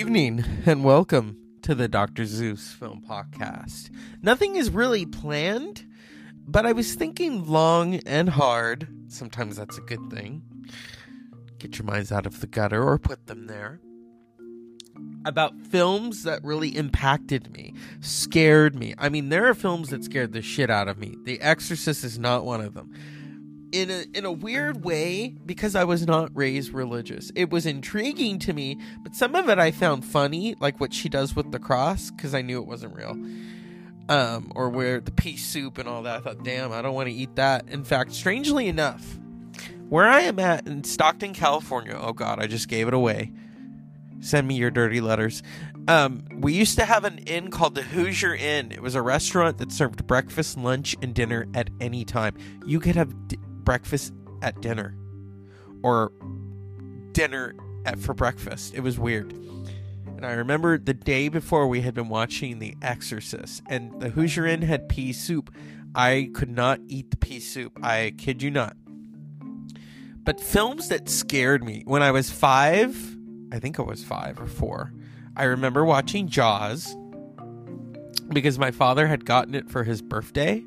evening and welcome to the Dr. Zeus Film Podcast. Nothing is really planned, but I was thinking long and hard. Sometimes that's a good thing. Get your minds out of the gutter or put them there. About films that really impacted me, scared me. I mean, there are films that scared the shit out of me. The Exorcist is not one of them in a in a weird way because I was not raised religious. It was intriguing to me, but some of it I found funny, like what she does with the cross because I knew it wasn't real. Um, or where the pea soup and all that. I thought, damn, I don't want to eat that. In fact, strangely enough, where I am at in Stockton, California. Oh God, I just gave it away. Send me your dirty letters. Um, we used to have an inn called the Hoosier Inn. It was a restaurant that served breakfast, lunch, and dinner at any time. You could have breakfast at dinner or dinner at, for breakfast. It was weird. And I remember the day before we had been watching The Exorcist, and the Hoosier Inn had pea soup. I could not eat the pea soup. I kid you not. But films that scared me when I was five, I think I was five or four, I remember watching Jaws because my father had gotten it for his birthday.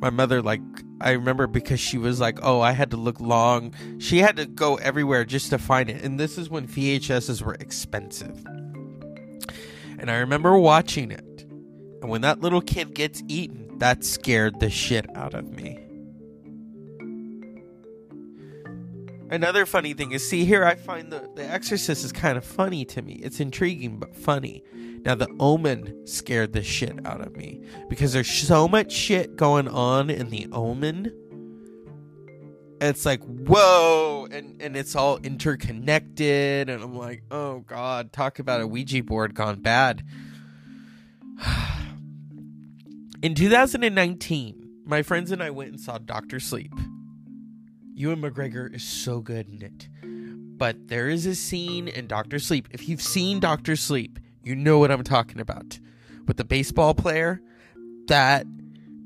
My mother, like, I remember because she was like, "Oh, I had to look long. She had to go everywhere just to find it." And this is when VHSs were expensive. And I remember watching it. And when that little kid gets eaten, that scared the shit out of me. Another funny thing is, see here, I find the the Exorcist is kind of funny to me. It's intriguing but funny. Now, The Omen scared the shit out of me because there's so much shit going on in The Omen. It's like whoa, and and it's all interconnected, and I'm like, oh god, talk about a Ouija board gone bad. In 2019, my friends and I went and saw Doctor Sleep. Ewan McGregor is so good in it. But there is a scene in Doctor Sleep. If you've seen Doctor Sleep, you know what I'm talking about. With the baseball player, that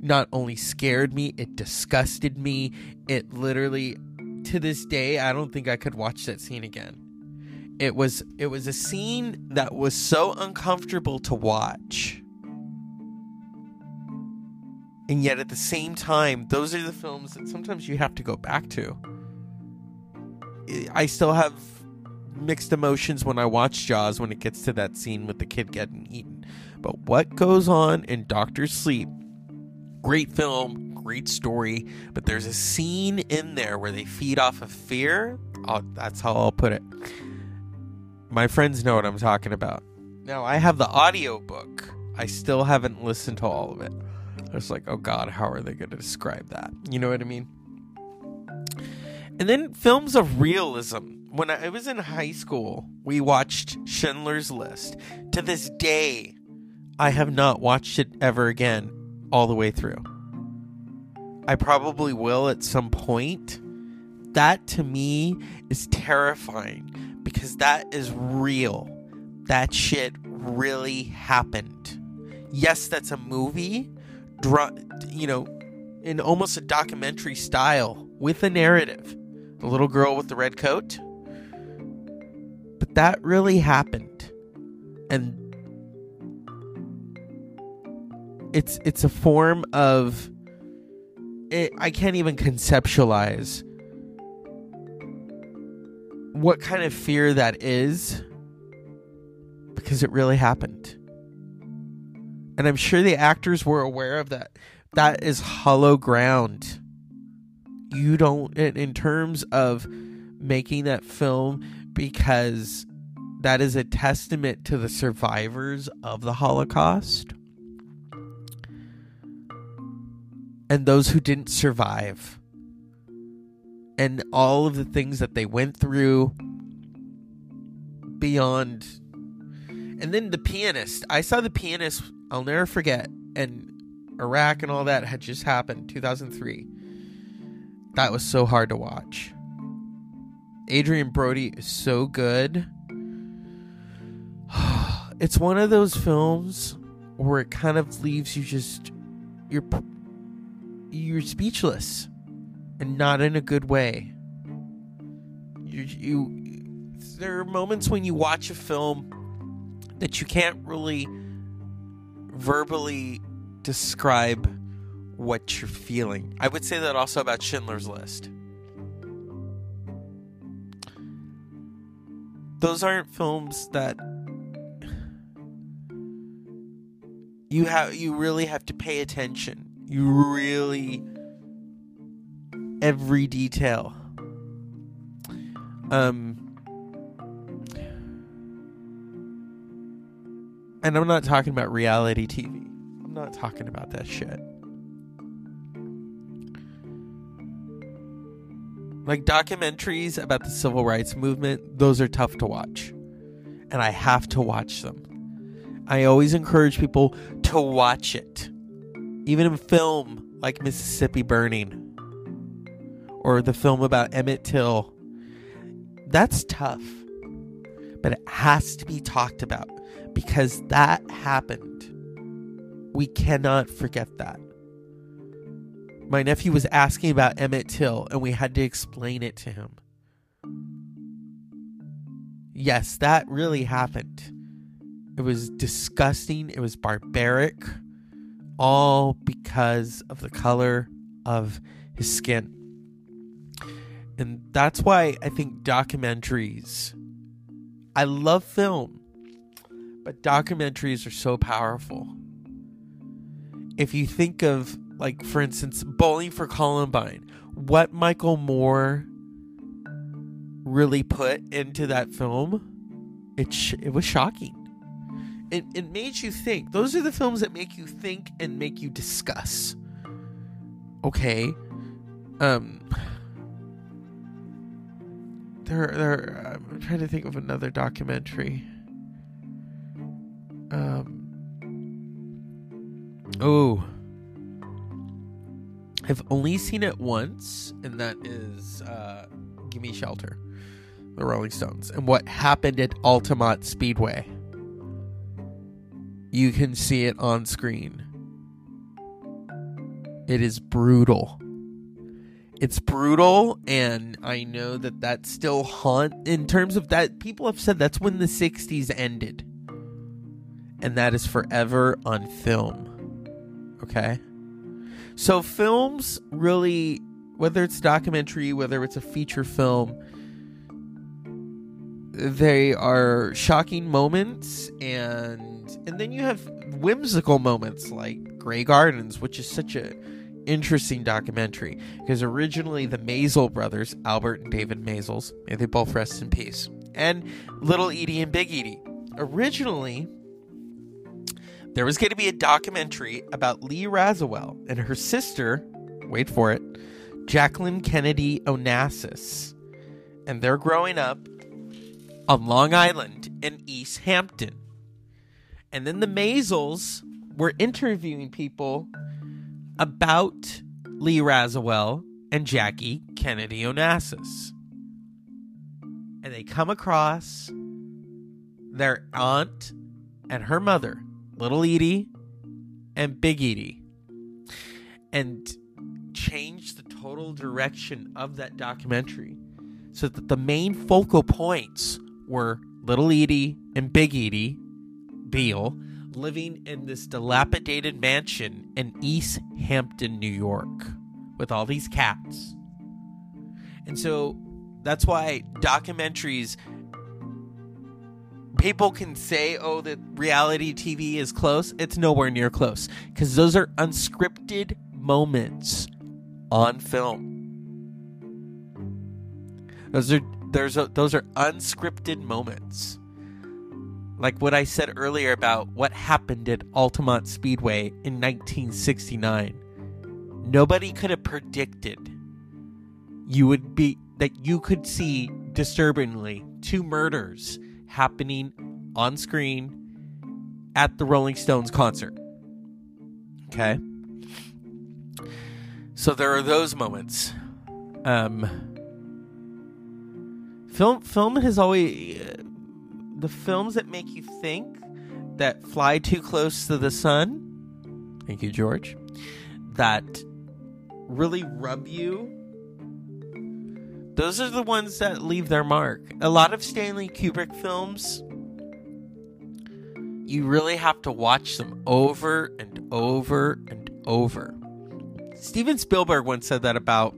not only scared me, it disgusted me. It literally to this day, I don't think I could watch that scene again. It was it was a scene that was so uncomfortable to watch. And yet at the same time, those are the films that sometimes you have to go back to. I still have mixed emotions when I watch Jaws when it gets to that scene with the kid getting eaten. But what goes on in Doctor Sleep? Great film, great story, but there's a scene in there where they feed off of fear. Oh, that's how I'll put it. My friends know what I'm talking about. Now, I have the audio book. I still haven't listened to all of it. I was like, oh god, how are they going to describe that? You know what I mean? And then films of realism when I was in high school, we watched Schindler's List. To this day, I have not watched it ever again all the way through. I probably will at some point. That to me is terrifying because that is real. That shit really happened. Yes, that's a movie, you know, in almost a documentary style with a narrative. The little girl with the red coat but that really happened. And it's it's a form of it, I can't even conceptualize what kind of fear that is because it really happened. And I'm sure the actors were aware of that. That is hollow ground. You don't, in, terms of making that film, because that is a testament to the survivors of the Holocaust and those who didn't survive and all of the things that they went through beyond and then the pianist i saw the pianist i'll never forget and iraq and all that had just happened 2003 that was so hard to watch Adrien Brody is so good. It's one of those films where it kind of leaves you just you're you're speechless and not in a good way. You, you there are moments when you watch a film that you can't really verbally describe what you're feeling. I would say that also about Schindler's List. Those aren't films that you have you really have to pay attention. You really every detail. Um and I'm not talking about reality TV. I'm not talking about that shit. Like documentaries about the civil rights movement, those are tough to watch. And I have to watch them. I always encourage people to watch it. Even in film like Mississippi Burning or the film about Emmett Till. That's tough. But it has to be talked about because that happened. We cannot forget that. My nephew was asking about Emmett Till, and we had to explain it to him. Yes, that really happened. It was disgusting. It was barbaric. All because of the color of his skin. And that's why I think documentaries, I love film, but documentaries are so powerful. If you think of, like, for instance, Bowling for Columbine, what Michael Moore really put into that film, it, sh- it was shocking. It, it made you think. Those are the films that make you think and make you discuss. Okay. Um there, there. I'm trying to think of another documentary. Um. Oh. I've only seen it once, and that is uh, "Gimme Shelter," the Rolling Stones, and what happened at Altamont Speedway. You can see it on screen. It is brutal it's brutal and i know that that still haunt in terms of that people have said that's when the 60s ended and that is forever on film okay? So films really whether it's documentary whether it's a feature film they are shocking moments and and then you have whimsical moments like Grey Gardens which is such a interesting documentary because originally the Maysles brothers, Albert and David Maysles, may they both rest in peace, and Little Edie and Big Edie, originally there was going to be a documentary about Lee Radziwill and her sister, wait for it, Jacqueline Kennedy Onassis, and they're growing up on Long Island in East Hampton. And then the Maysles were interviewing people about Lee Radziwill and Jackie Kennedy Onassis. And they come across their aunt and her mother, Little Edie and Big Edie, and change the total direction of that documentary so that the main focal points were Little Edie and Big Edie Beale living in this dilapidated mansion in East Hampton, New York, with all these cats. And so that's why documentaries people can say oh that reality TV is close. It's nowhere near close cuz those are unscripted moments on film. Those are there's a, those are unscripted moments like what I said earlier about what happened at Altamont Speedway in 1969. Nobody could have predicted you would be that you could see disturbingly two murders happening on screen at the Rolling Stones concert. Okay? So there are those moments. Um film film has always the films that make you think that fly too close to the sun. Thank you, George. That really rub you. Those are the ones that leave their mark. A lot of Stanley Kubrick films, you really have to watch them over and over and over. Steven Spielberg once said that about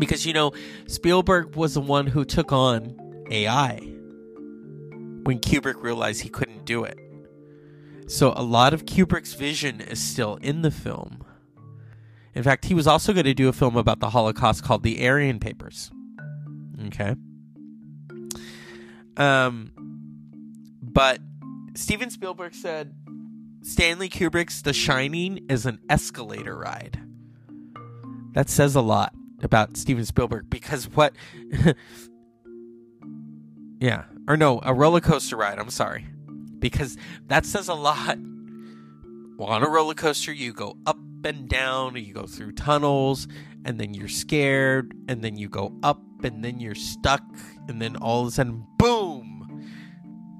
because you know Spielberg was the one who took on AI when Kubrick realized he couldn't do it. So a lot of Kubrick's vision is still in the film. In fact, he was also going to do a film about the Holocaust called The Aryan Papers. Okay. Um but Steven Spielberg said Stanley Kubrick's The Shining is an escalator ride. That says a lot about Steven Spielberg because what Yeah, or no, a roller coaster ride, I'm sorry. Because that says a lot. Well, on a roller coaster you go up and down, you go through tunnels, and then you're scared, and then you go up, and then you're stuck, and then all of a sudden, boom!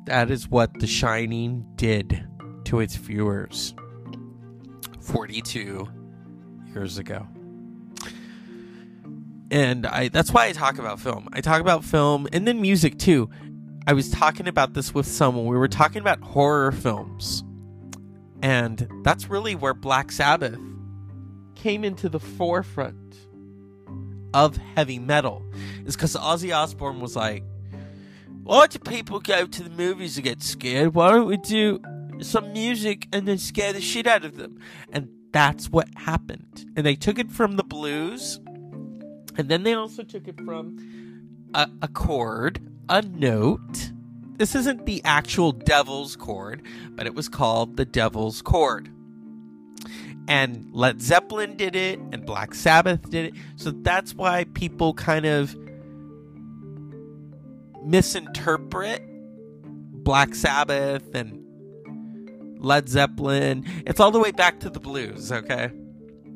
That is what The Shining did to its viewers 42 years ago. And I that's why I talk about film. I talk about film and then music too. I was talking about this with someone. We were talking about horror films. And that's really where Black Sabbath came into the forefront of heavy metal. Is because Ozzy Osbourne was like, why do people go to the movies to get scared? Why don't we do some music and then scare the shit out of them? And that's what happened. And they took it from the blues, and then they also took it from a, a chord, a note. This isn't the actual devil's chord, but it was called the devil's chord. And Led Zeppelin did it, and Black Sabbath did it. So that's why people kind of misinterpret Black Sabbath and Led Zeppelin. It's all the way back to the blues, okay?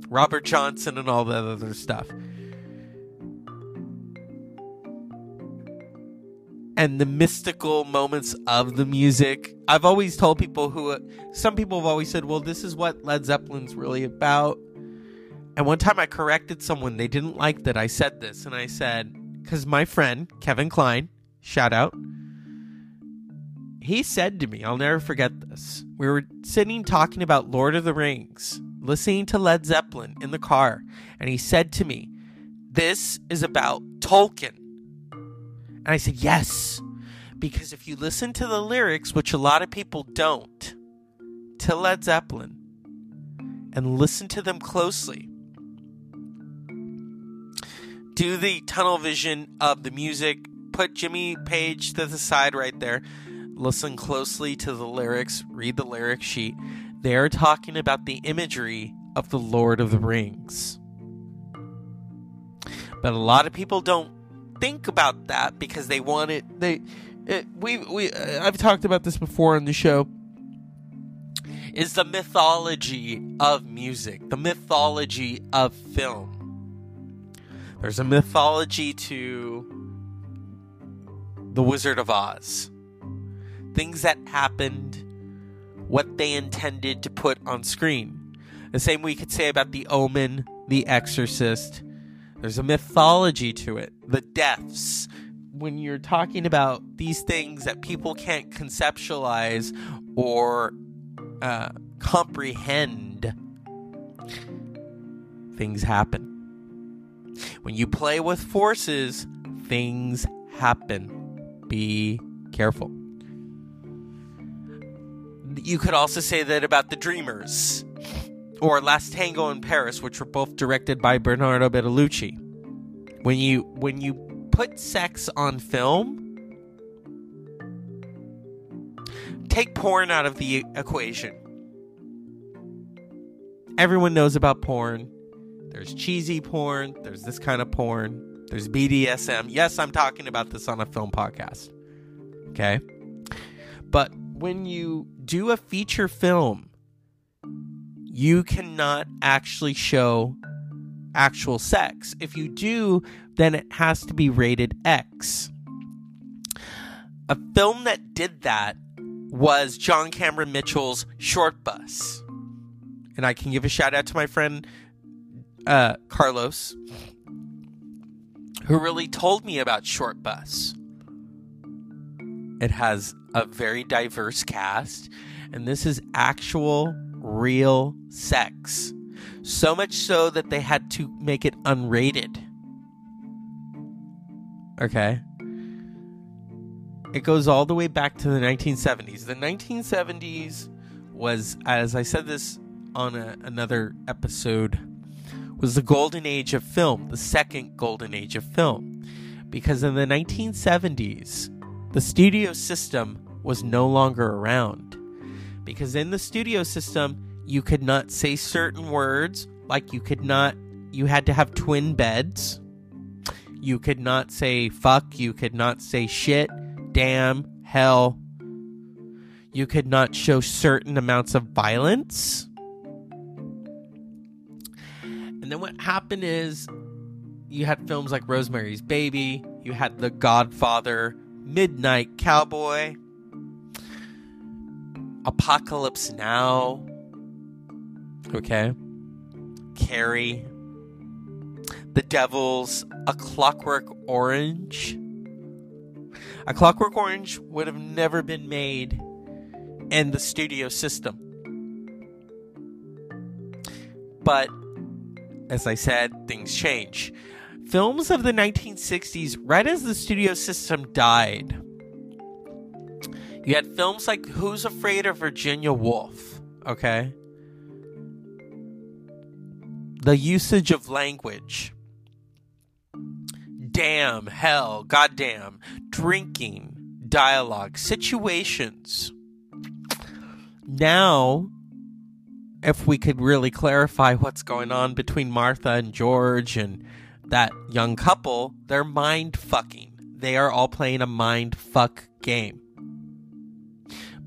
Robert Johnson and all the other stuff. And the mystical moments of the music. I've always told people who, some people have always said, well, this is what Led Zeppelin's really about. And one time I corrected someone, they didn't like that I said this. And I said, because my friend, Kevin Klein, shout out. He said to me, I'll never forget this. We were sitting talking about Lord of the Rings, listening to Led Zeppelin in the car, and he said to me, This is about Tolkien. And I said, Yes, because if you listen to the lyrics, which a lot of people don't, to Led Zeppelin, and listen to them closely, do the tunnel vision of the music put Jimmy Page to the side right there. Listen closely to the lyrics, read the lyric sheet. They're talking about the imagery of the Lord of the Rings. But a lot of people don't think about that because they want it they it, we we uh, I've talked about this before on the show is the mythology of music, the mythology of film. There's a mythology to the Wizard of Oz. Things that happened, what they intended to put on screen. The same we could say about The Omen, The Exorcist. There's a mythology to it. The deaths. When you're talking about these things that people can't conceptualize or uh, comprehend, things happen. When you play with forces, things happen be careful. You could also say that about The Dreamers or Last Tango in Paris, which were both directed by Bernardo Bertolucci. When you when you put sex on film, take porn out of the equation. Everyone knows about porn. There's cheesy porn, there's this kind of porn. There's BDSM. Yes, I'm talking about this on a film podcast. Okay? But when you do a feature film, you cannot actually show actual sex. If you do, then it has to be rated X. A film that did that was John Cameron Mitchell's Shortbus. And I can give a shout out to my friend uh, Carlos who really told me about Shortbus. It has a very diverse cast, and this is actual, real sex. So much so that they had to make it unrated. Okay? It goes all the way back to the 1970s. The 1970s was, as I said this on a, another episode, was the golden age of film, the second golden age of film. Because in the 1970s, the studio system was no longer around. Because in the studio system, you could not say certain words, like you could not, you had to have twin beds. You could not say fuck, you could not say shit, damn, hell. You could not show certain amounts of violence. And then what happened is you had films like Rosemary's Baby, you had The Godfather, Midnight Cowboy, Apocalypse Now, okay, Carrie, The Devils, A Clockwork Orange. A Clockwork Orange would have never been made in the studio system. But as I said, things change. Films of the 1960s, right as the studio system died, you had films like Who's Afraid of Virginia Woolf, okay? The usage of language. Damn, hell, goddamn, drinking, dialogue, situations. Now, if we could really clarify what's going on between Martha and George and that young couple, they're mind fucking. They are all playing a mind fuck game.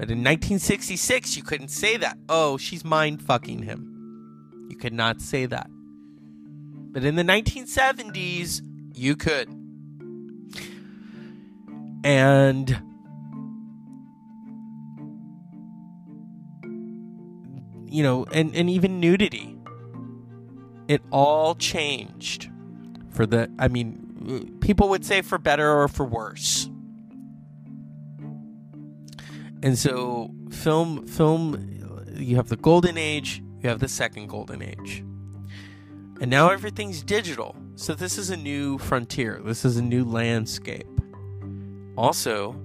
But in 1966, you couldn't say that. Oh, she's mind fucking him. You could not say that. But in the 1970s, you could. And you know, and, and even nudity. It all changed for the, I mean, people would say for better or for worse. And so, film, film, you have the golden age, you have the second golden age. And now everything's digital. So this is a new frontier. This is a new landscape. Also,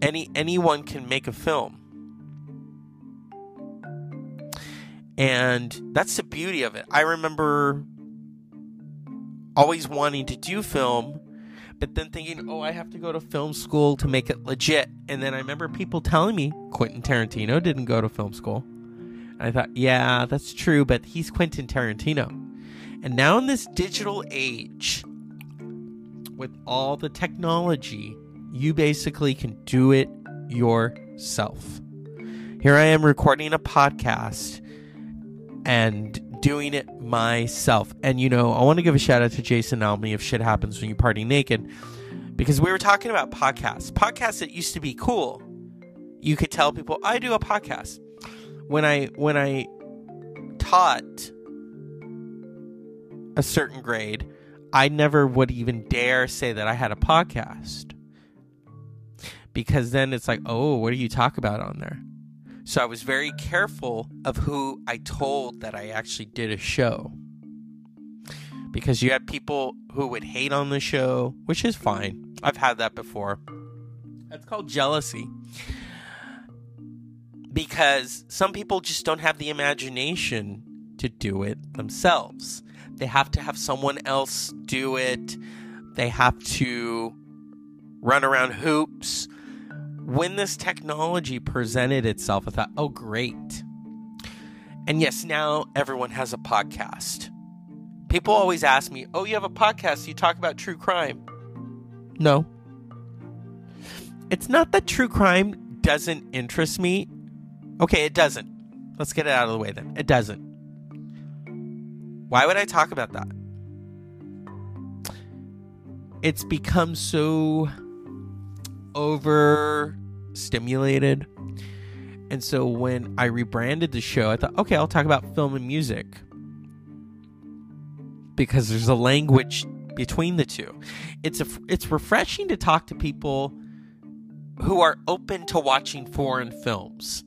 any anyone can make a film. And that's the beauty of it. I remember always wanting to do film, but then thinking, oh, I have to go to film school to make it legit. And then I remember people telling me Quentin Tarantino didn't go to film school. And I thought, yeah, that's true, but he's Quentin Tarantino. And now in this digital age, with all the technology, you basically can do it yourself. Here I am recording a podcast and doing it myself. And you know, I want to give a shout out to Jason Almy of Shit Happens When You Party Naked because we were talking about podcasts. Podcasts that used to be cool. You could tell people I do a podcast. When I when I taught a certain grade, I never would even dare say that I had a podcast. Because then it's like, "Oh, what do you talk about on there?" So I was very careful of who I told that I actually did a show. Because you had people who would hate on the show, which is fine. I've had that before. That's called jealousy. Because some people just don't have the imagination to do it themselves. They have to have someone else do it. They have to run around hoops when this technology presented itself, I thought, oh, great. And yes, now everyone has a podcast. People always ask me, oh, you have a podcast, you talk about true crime. No. It's not that true crime doesn't interest me. Okay, it doesn't. Let's get it out of the way then. It doesn't. Why would I talk about that? It's become so overstimulated. And so when I rebranded the show, I thought, okay, I'll talk about film and music. Because there's a language between the two. It's a, it's refreshing to talk to people who are open to watching foreign films.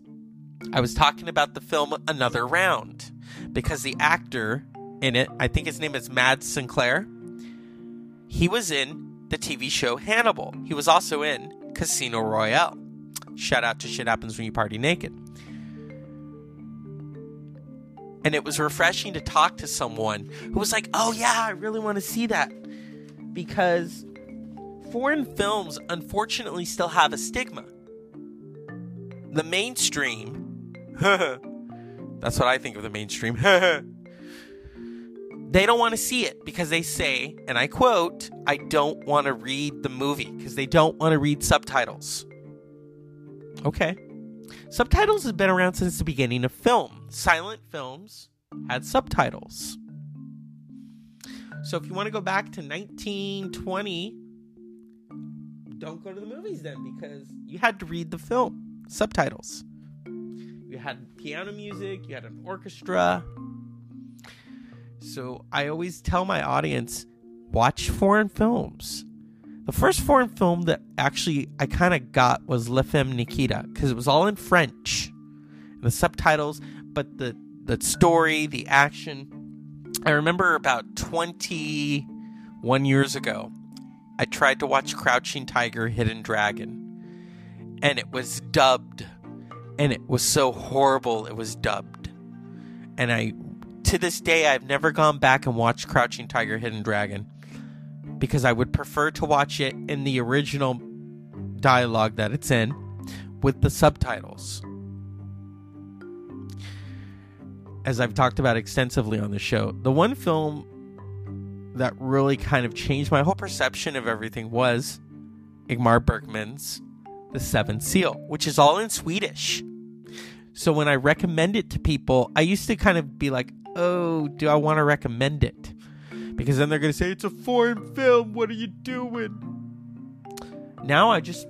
I was talking about the film Another Round because the actor in it, I think his name is Mad Sinclair, he was in the TV show Hannibal. He was also in Casino Royale. Shout out to Shit Happens When You Party Naked. And it was refreshing to talk to someone who was like, oh, yeah, I really want to see that. Because foreign films unfortunately still have a stigma. The mainstream, that's what I think of the mainstream, they don't want to see it because they say, and I quote, I don't want to read the movie because they don't want to read subtitles. Okay. Subtitles have been around since the beginning of film. Silent films had subtitles. So if you want to go back to 1920, don't go to the movies then because you had to read the film subtitles. You had piano music, you had an orchestra. So I always tell my audience watch foreign films. The first foreign film that actually I kind of got was La Femme Nikita because it was all in French, the subtitles, but the the story, the action. I remember about 21 years ago, I tried to watch Crouching Tiger, Hidden Dragon, and it was dubbed, and it was so horrible. It was dubbed, and I, to this day, I've never gone back and watched Crouching Tiger, Hidden Dragon because I would prefer to watch it in the original dialogue that it's in with the subtitles. As I've talked about extensively on the show, the one film that really kind of changed my whole perception of everything was Ingmar Bergman's The Seventh Seal, which is all in Swedish. So when I recommend it to people, I used to kind of be like, oh, do I want to recommend it? because then they're going to say it's a foreign film. What are you doing? Now I just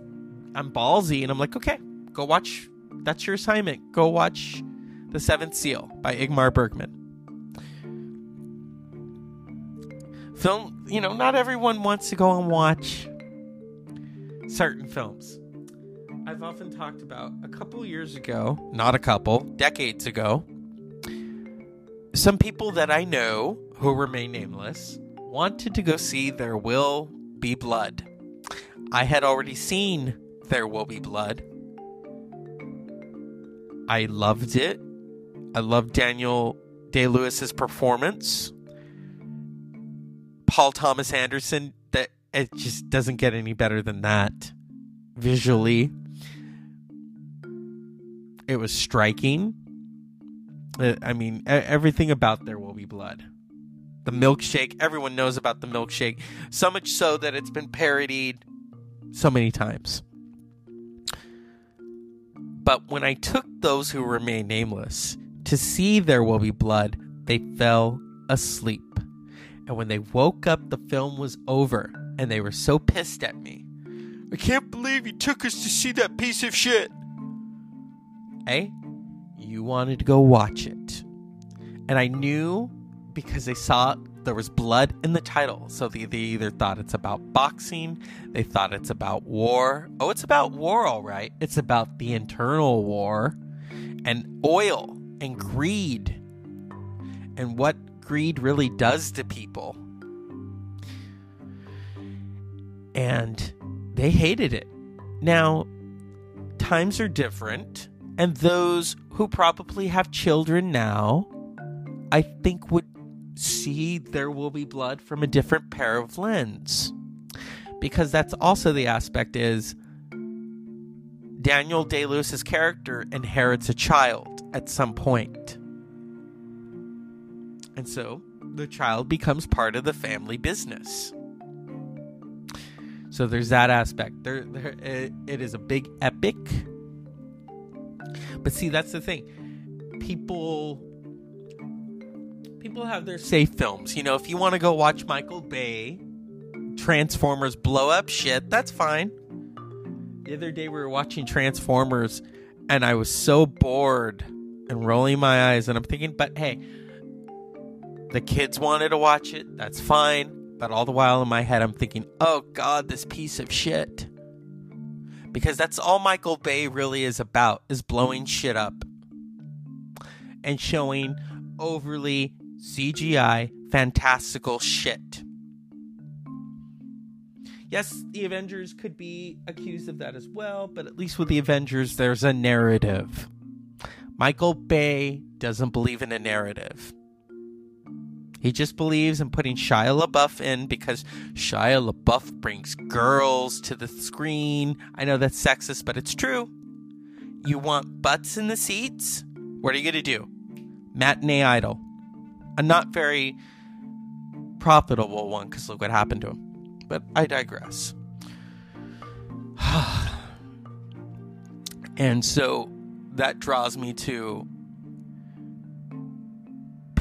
I'm ballsy and I'm like, okay, go watch. That's your assignment. Go watch The Seventh Seal by Ingmar Bergman. Film, you know, not everyone wants to go and watch certain films. I've often talked about a couple years ago, not a couple, decades ago, some people that I know who remain nameless, wanted to go see There Will Be Blood. I had already seen There Will Be Blood. I loved it. I loved Daniel Day Lewis's performance. Paul Thomas Anderson, that it just doesn't get any better than that visually. It was striking. Uh, I mean, everything about There Will Be Blood the milkshake. Everyone knows about the milkshake, so much so that it's been parodied so many times. But when I took those who remain nameless to see There Will Be Blood, they fell asleep. And when they woke up, the film was over, and they were so pissed at me. I can't believe you took us to see that piece of shit. Hey, you wanted to go watch it. And I knew because they saw there was blood in the title. So they, they either thought it's about boxing, they thought it's about war. Oh, it's about war, all right. It's about the internal war and oil and greed and what greed really does to people. And they hated it. Now, times are different, and those who probably have children now, I think would see There Will Be Blood from a different pair of lens. Because that's also the aspect is Daniel Day Lewis's character inherits a child at some point. And so the child becomes part of the family business. So there's that aspect. There, there it, it is a big epic. But see, that's the thing. People people have their safe films. You know, if you want to go watch Michael Bay Transformers blow up shit, that's fine. The other day we were watching Transformers and I was so bored and rolling my eyes and I'm thinking, but hey, the kids wanted to watch it. That's fine. But all the while in my head, I'm thinking, oh God, this piece of shit. Because that's all Michael Bay really is about, is blowing shit up and showing overly CGI fantastical shit. Yes, the Avengers could be accused of that as well, but at least with the Avengers, there's a narrative. Michael Bay doesn't believe in a narrative. He just believes in putting Shia LaBeouf in because Shia LaBeouf brings girls to the screen. I know that's sexist, but it's true. You want butts in the seats? What are you going to do? Matinee Idol. A not very profitable one because look what happened to him. But I digress. and so that draws me to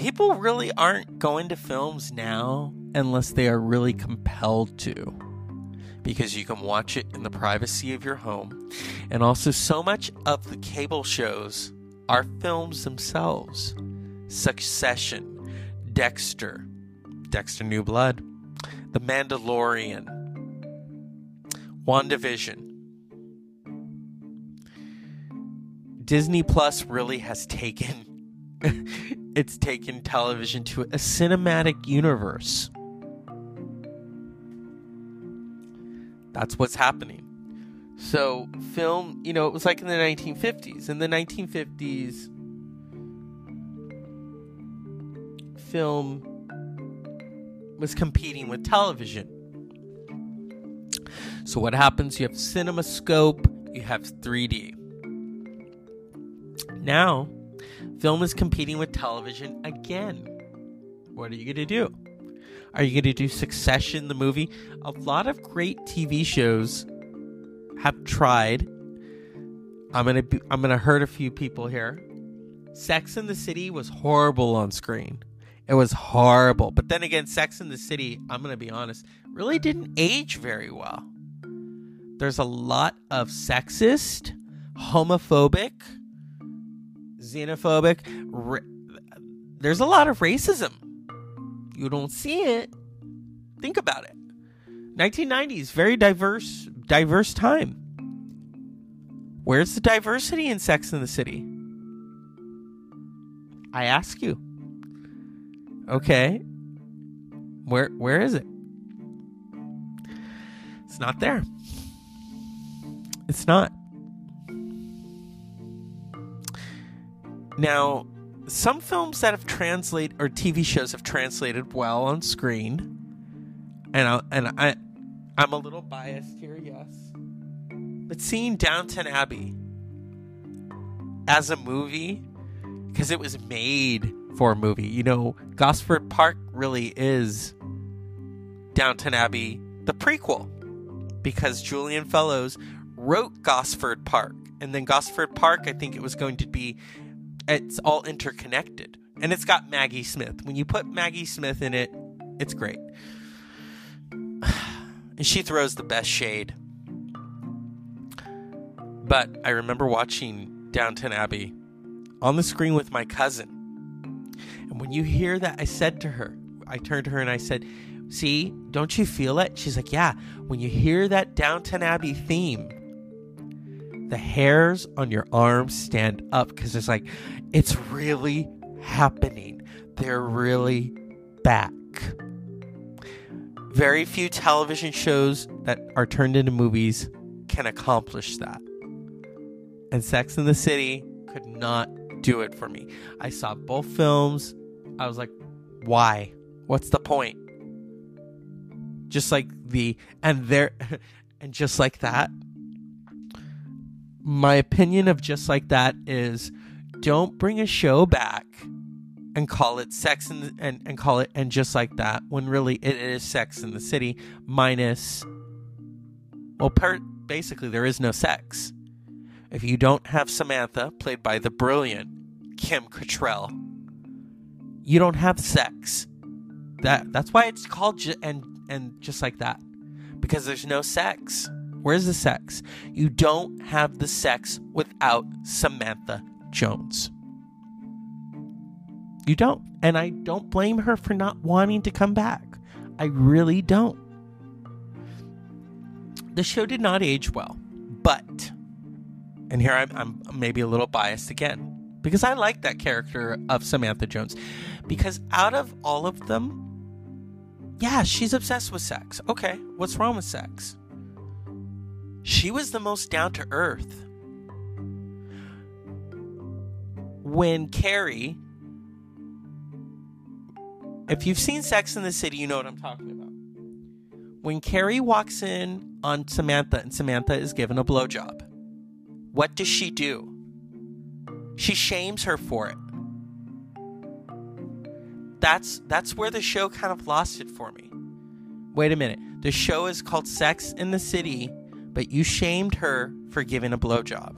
people really aren't going to films now unless they are really compelled to. Because you can watch it in the privacy of your home. And also, so much of the cable shows are films themselves Succession, Dexter, Dexter New Blood, The Mandalorian, WandaVision. Disney Plus really has taken it's taken television to a cinematic universe. That's what's happening. So, film, you know, it was like in the 1950s. In the 1950s, film was competing with television. So, what happens? You have CinemaScope, you have 3D. Now, Film is competing with television again. What are you going to do? Are you going to do Succession, the movie? A lot of great TV shows have tried. I'm gonna I'm gonna hurt a few people here. Sex in the City was horrible on screen. It was horrible. But then again, Sex in the City, I'm gonna be honest, really didn't age very well. There's a lot of sexist, homophobic, xenophobic. Ra- There's a lot of racism. You don't see it. Think about it. 1990s, very diverse, diverse time. Where's the diversity in Sex in the City? I ask you. Okay. Where where is it? It's not there. It's not. Now, some films that have translated or TV shows have translated well on screen, and I, and I, I'm a little biased here, yes, but seeing Downton Abbey as a movie because it was made for a movie. You know, Gosford Park really is Downton Abbey, the prequel, because Julian Fellowes wrote Gosford Park, and then Gosford Park, I think it was going to be it's all interconnected. And it's got Maggie Smith. When you put Maggie Smith in it, it's great. And she throws the best shade. But I remember watching Downton Abbey on the screen with my cousin. And when you hear that, I said to her, I turned to her and I said, See, don't you feel it? She's like, Yeah. When you hear that Downton Abbey theme, the hairs on your arms stand up because it's like, it's really happening. They're really back. Very few television shows that are turned into movies can accomplish that. And Sex in the City could not do it for me. I saw both films. I was like, why? What's the point? Just like the and there and just like that. My opinion of just like that is don't bring a show back and call it sex the, and, and call it and just like that when really it is sex in the city minus well per, basically there is no sex. If you don't have samantha played by the brilliant kim Cattrall, you don't have sex. That that's why it's called ju- and and just like that. Because there's no sex where's the sex you don't have the sex without samantha Jones. You don't. And I don't blame her for not wanting to come back. I really don't. The show did not age well, but, and here I'm, I'm maybe a little biased again, because I like that character of Samantha Jones, because out of all of them, yeah, she's obsessed with sex. Okay, what's wrong with sex? She was the most down to earth. When Carrie, if you've seen Sex in the City, you know what I'm talking about. When Carrie walks in on Samantha and Samantha is given a blowjob, what does she do? She shames her for it. That's that's where the show kind of lost it for me. Wait a minute. The show is called Sex in the City, but you shamed her for giving a blowjob.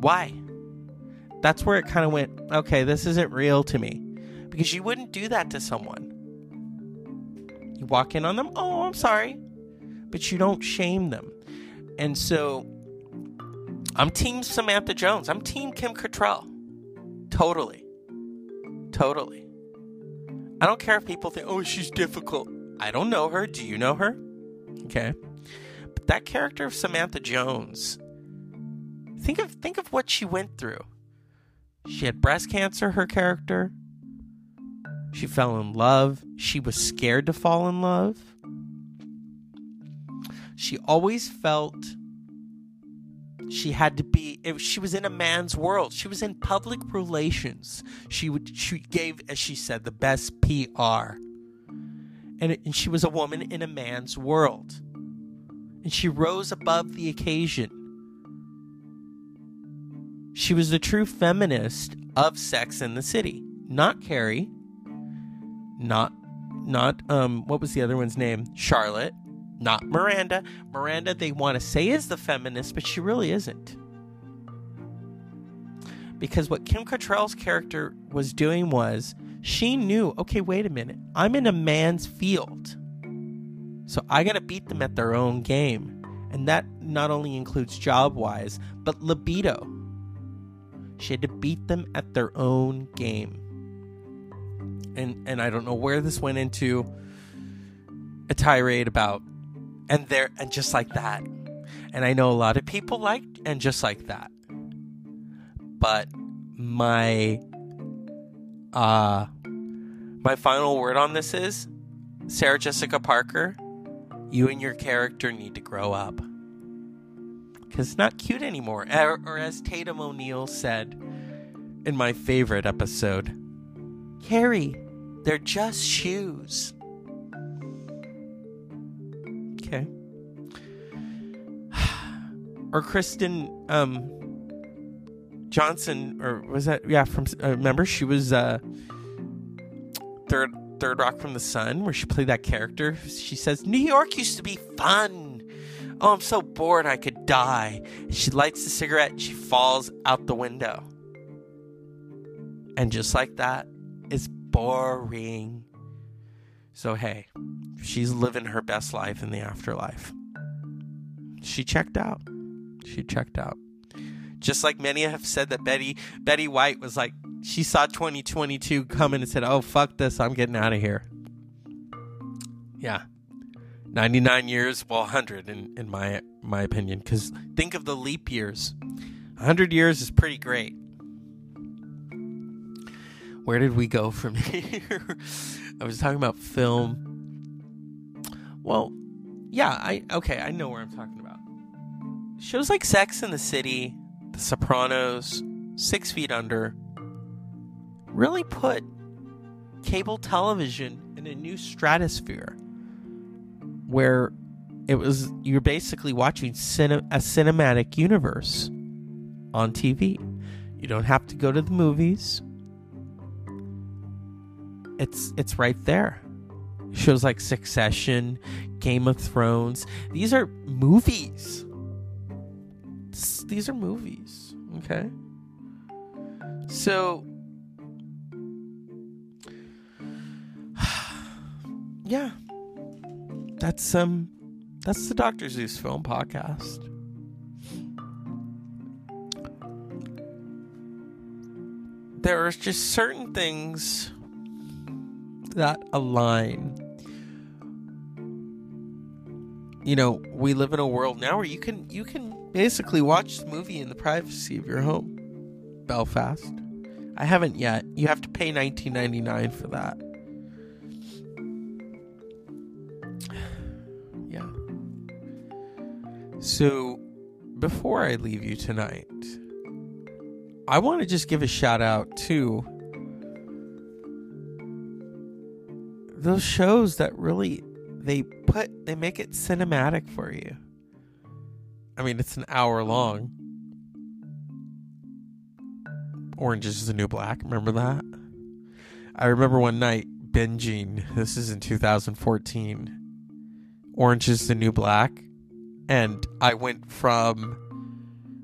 Why? That's where it kind of went, okay, this isn't real to me. Because you wouldn't do that to someone. You walk in on them, oh, I'm sorry. But you don't shame them. And so I'm team Samantha Jones. I'm team Kim Cattrall. Totally. Totally. I don't care if people think, oh, she's difficult. I don't know her. Do you know her? Okay. That character of Samantha Jones, think of think of what she went through. She had breast cancer, her character. She fell in love. She was scared to fall in love. She always felt she had to be it, she was in a man's world she was in public relations she would she gave as she said the best pr and, it, and she was a woman in a man's world and she rose above the occasion she was the true feminist of sex in the city not carrie not not um what was the other one's name charlotte not Miranda. Miranda, they want to say is the feminist, but she really isn't. Because what Kim Cattrall's character was doing was she knew, okay, wait a minute, I'm in a man's field. So I got to beat them at their own game. And that not only includes job wise, but libido. She had to beat them at their own game. And and I don't know where this went into a tirade about and there and just like that and i know a lot of people like and just like that but my uh my final word on this is sarah jessica parker you and your character need to grow up because it's not cute anymore or, or as tatum o'neal said in my favorite episode carrie they're just shoes Okay. or Kristen um, Johnston, or was that yeah? From uh, remember she was uh, third Third Rock from the Sun, where she played that character. She says New York used to be fun. Oh, I'm so bored I could die. She lights the cigarette and she falls out the window. And just like that, it's boring. So, hey, she's living her best life in the afterlife. She checked out. She checked out. Just like many have said that Betty Betty White was like she saw 2022 coming and said, "Oh fuck this, I'm getting out of here." Yeah. 99 years, well 100 in in my my opinion cuz think of the leap years. 100 years is pretty great. Where did we go from here? I was talking about film. Well, yeah, I okay, I know where I'm talking about. Shows like Sex in the City, The Sopranos, Six Feet Under really put cable television in a new stratosphere where it was you're basically watching cine, a cinematic universe on TV. You don't have to go to the movies it's it's right there. Shows like Succession, Game of Thrones. These are movies. These are movies. Okay. So yeah. That's um that's the Dr. Zeus film podcast. There are just certain things that align you know, we live in a world now where you can you can basically watch the movie in the privacy of your home. Belfast. I haven't yet. You have to pay 19.99 for that. So, before I leave you tonight, I want to just give a shout out to those shows that really they put they make it cinematic for you. I mean, it's an hour long. Orange is the New Black. Remember that? I remember one night binging. This is in 2014. Orange is the New Black, and I went from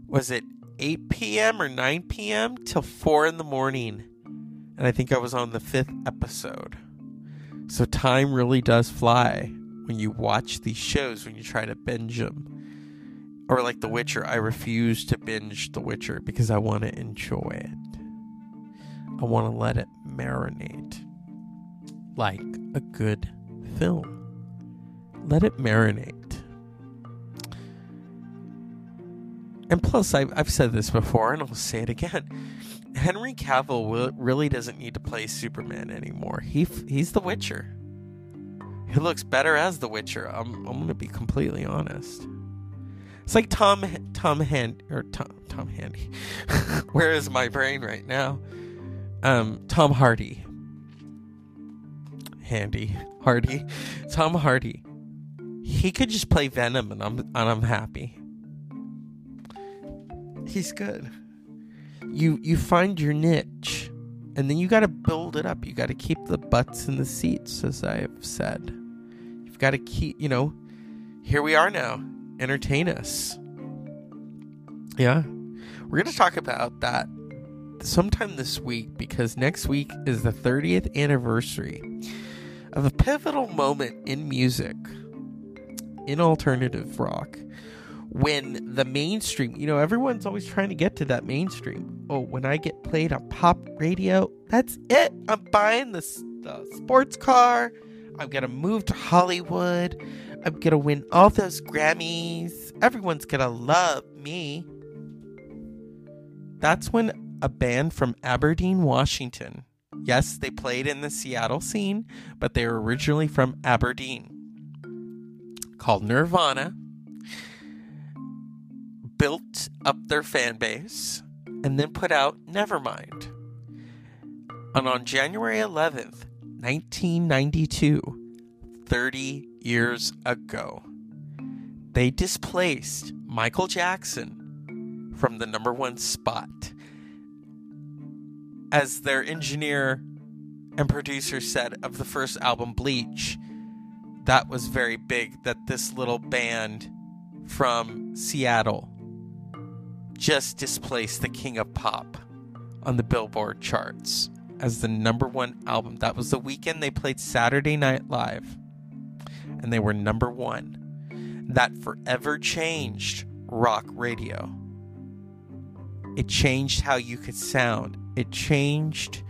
was it 8 p.m. or 9 p.m. till 4 in the morning, and I think I was on the fifth episode. So time really does fly when you watch these shows when you try to binge them. Or like The Witcher, I refuse to binge The Witcher because I want to enjoy it. I want to let it marinate like a good film. Let it marinate. And plus, I've, I've said this before, and I'll say it again. Henry Cavill really doesn't need to play Superman anymore. He he's the Witcher. He looks better as the Witcher. I'm I'm gonna be completely honest. It's like Tom Tom Hand or Tom Tom Handy. Where is my brain right now? Um, Tom Hardy. Handy Hardy, Tom Hardy. He could just play Venom, and I'm and I'm happy. He's good. You you find your niche, and then you got to build it up. You got to keep the butts in the seats, as I have said. You've got to keep. You know, here we are now. Entertain us. Yeah, we're gonna talk about that sometime this week because next week is the 30th anniversary of a pivotal moment in music in alternative rock when the mainstream, you know, everyone's always trying to get to that mainstream. Oh, when I get played on pop radio, that's it. I'm buying the, the sports car. I'm going to move to Hollywood. I'm going to win all those Grammys. Everyone's going to love me. That's when a band from Aberdeen, Washington, yes, they played in the Seattle scene, but they were originally from Aberdeen, called Nirvana built up their fan base and then put out Nevermind. And on January 11th, 1992, 30 years ago, they displaced Michael Jackson from the number one spot. As their engineer and producer said of the first album, Bleach, that was very big that this little band from Seattle just displaced the King of Pop on the Billboard charts as the number one album. That was the weekend they played Saturday Night Live, and they were number one. That forever changed rock radio. It changed how you could sound. It changed,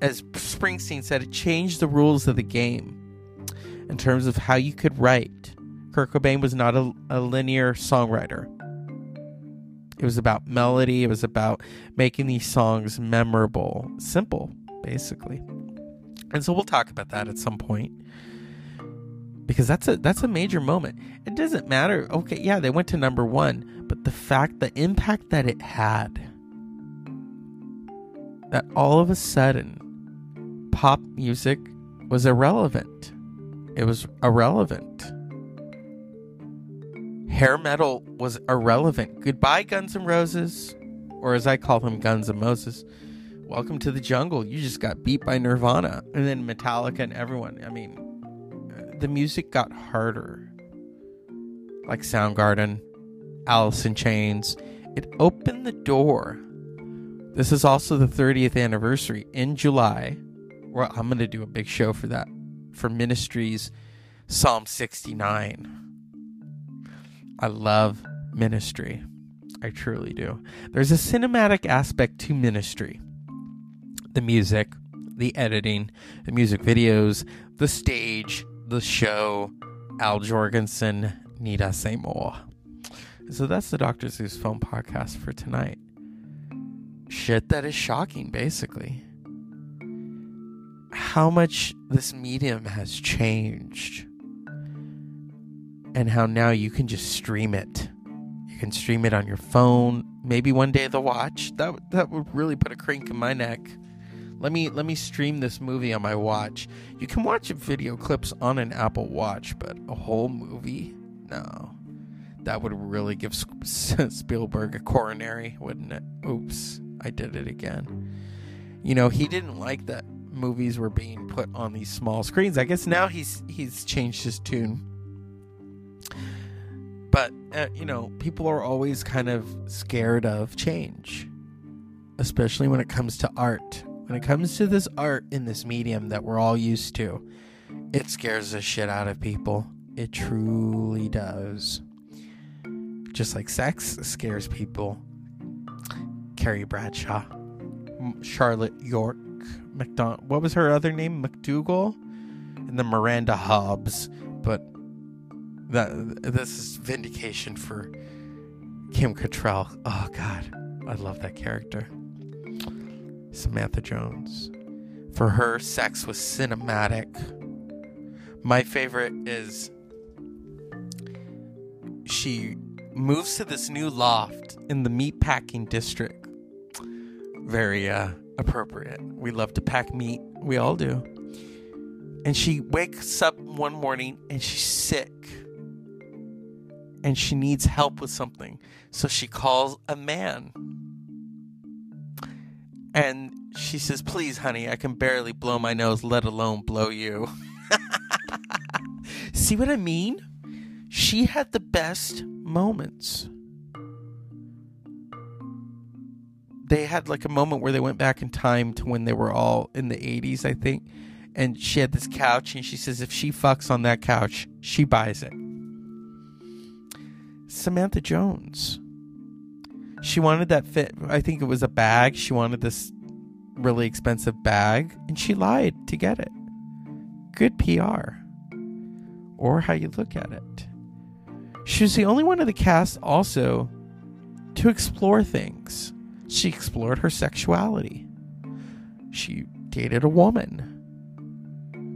as Springsteen said, it changed the rules of the game in terms of how you could write. Kurt Cobain was not a, a linear songwriter. It was about melody, it was about making these songs memorable, simple, basically. And so we'll talk about that at some point. Because that's a that's a major moment. It doesn't matter. Okay, yeah, they went to number 1, but the fact the impact that it had that all of a sudden pop music was irrelevant. It was irrelevant hair metal was irrelevant. Goodbye, Guns N' Roses, or as I call them, Guns N' Moses. Welcome to the jungle. You just got beat by Nirvana, and then Metallica and everyone. I mean, the music got harder, like Soundgarden, Alice in Chains. It opened the door. This is also the 30th anniversary in July. Well, I'm going to do a big show for that for Ministry's Psalm 69 I love ministry. I truly do. There's a cinematic aspect to ministry the music, the editing, the music videos, the stage, the show, Al Jourgensen, Need I Say More? So that's the Dr. Zeus Film Podcast for tonight. Shit that is shocking, basically. How much this medium has changed. And how now you can just stream it. You can stream it on your phone, maybe one day the watch. That that would really put a crank in my neck. Let me let me stream this movie on my watch. You can watch video clips on an Apple Watch, but a whole movie? No. That would really give Spielberg a coronary, wouldn't it? Oops, I did it again. You know, he didn't like that movies were being put on these small screens. I guess now he's he's changed his tune. Uh, you know, people are always kind of scared of change, especially when it comes to art when it comes to this art in this medium that we're all used to, it scares the shit out of people. It truly does. Just like sex scares people. Carrie Bradshaw, Charlotte York, McDonald. What was her other name? MacDougal, and then Miranda Hobbs. That this is vindication for Kim Cattrall. Oh God, I love that character. Samantha Jones. For her, sex was cinematic. My favorite is she moves to this new loft in the meatpacking district. Very uh, appropriate. We love to pack meat. We all do. And she wakes up one morning and she's sick. And she needs help with something. So she calls a man and she says, Please, honey, I can barely blow my nose, let alone blow you. See what I mean? She had the best moments. They had like a moment where they went back in time to when they were all in the 80s, I think. And she had this couch, and she says, If she fucks on that couch, she buys it. Samantha Jones she wanted that fit. I think it was a bag. She wanted this really expensive bag, and she lied to get it. Good PR. Or how you look at it. She was the only one of the cast also to explore things. She explored her sexuality. She dated a woman.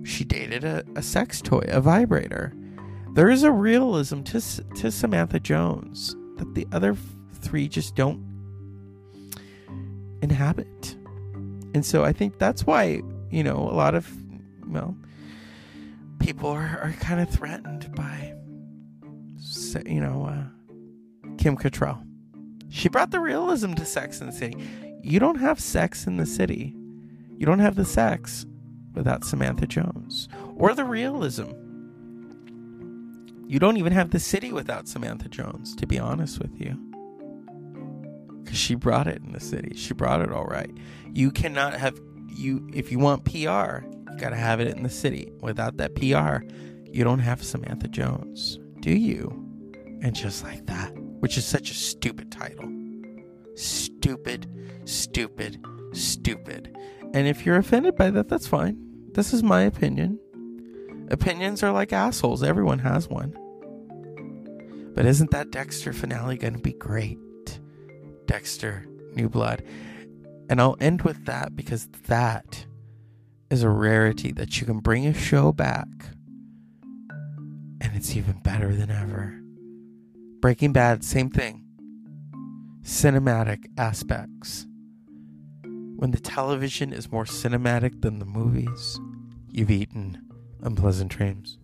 She dated a, a sex toy, a vibrator. There is a realism to, to Samantha Jones that the other three just don't inhabit. And so I think that's why, you know, a lot of, well, people are, are kind of threatened by, you know, uh, Kim Cattrall. She brought the realism to Sex in the City. You don't have sex in the city. You don't have the sex without Samantha Jones or the realism. You don't even have the city without Samantha Jones, to be honest with you because she brought it in the city. She brought it all right. You cannot have you if you want PR, you got to have it in the city. Without that PR, you don't have Samantha Jones, do you? And just like that, which is such a stupid title. Stupid, stupid, stupid. And if you're offended by that, that's fine. This is my opinion. Opinions are like assholes. Everyone has one. But isn't that Dexter finale going to be great? Dexter New Blood. And I'll end with that because that is a rarity that you can bring a show back and it's even better than ever. Breaking Bad, same thing. Cinematic aspects. When the television is more cinematic than the movies, you've eaten unpleasant dreams.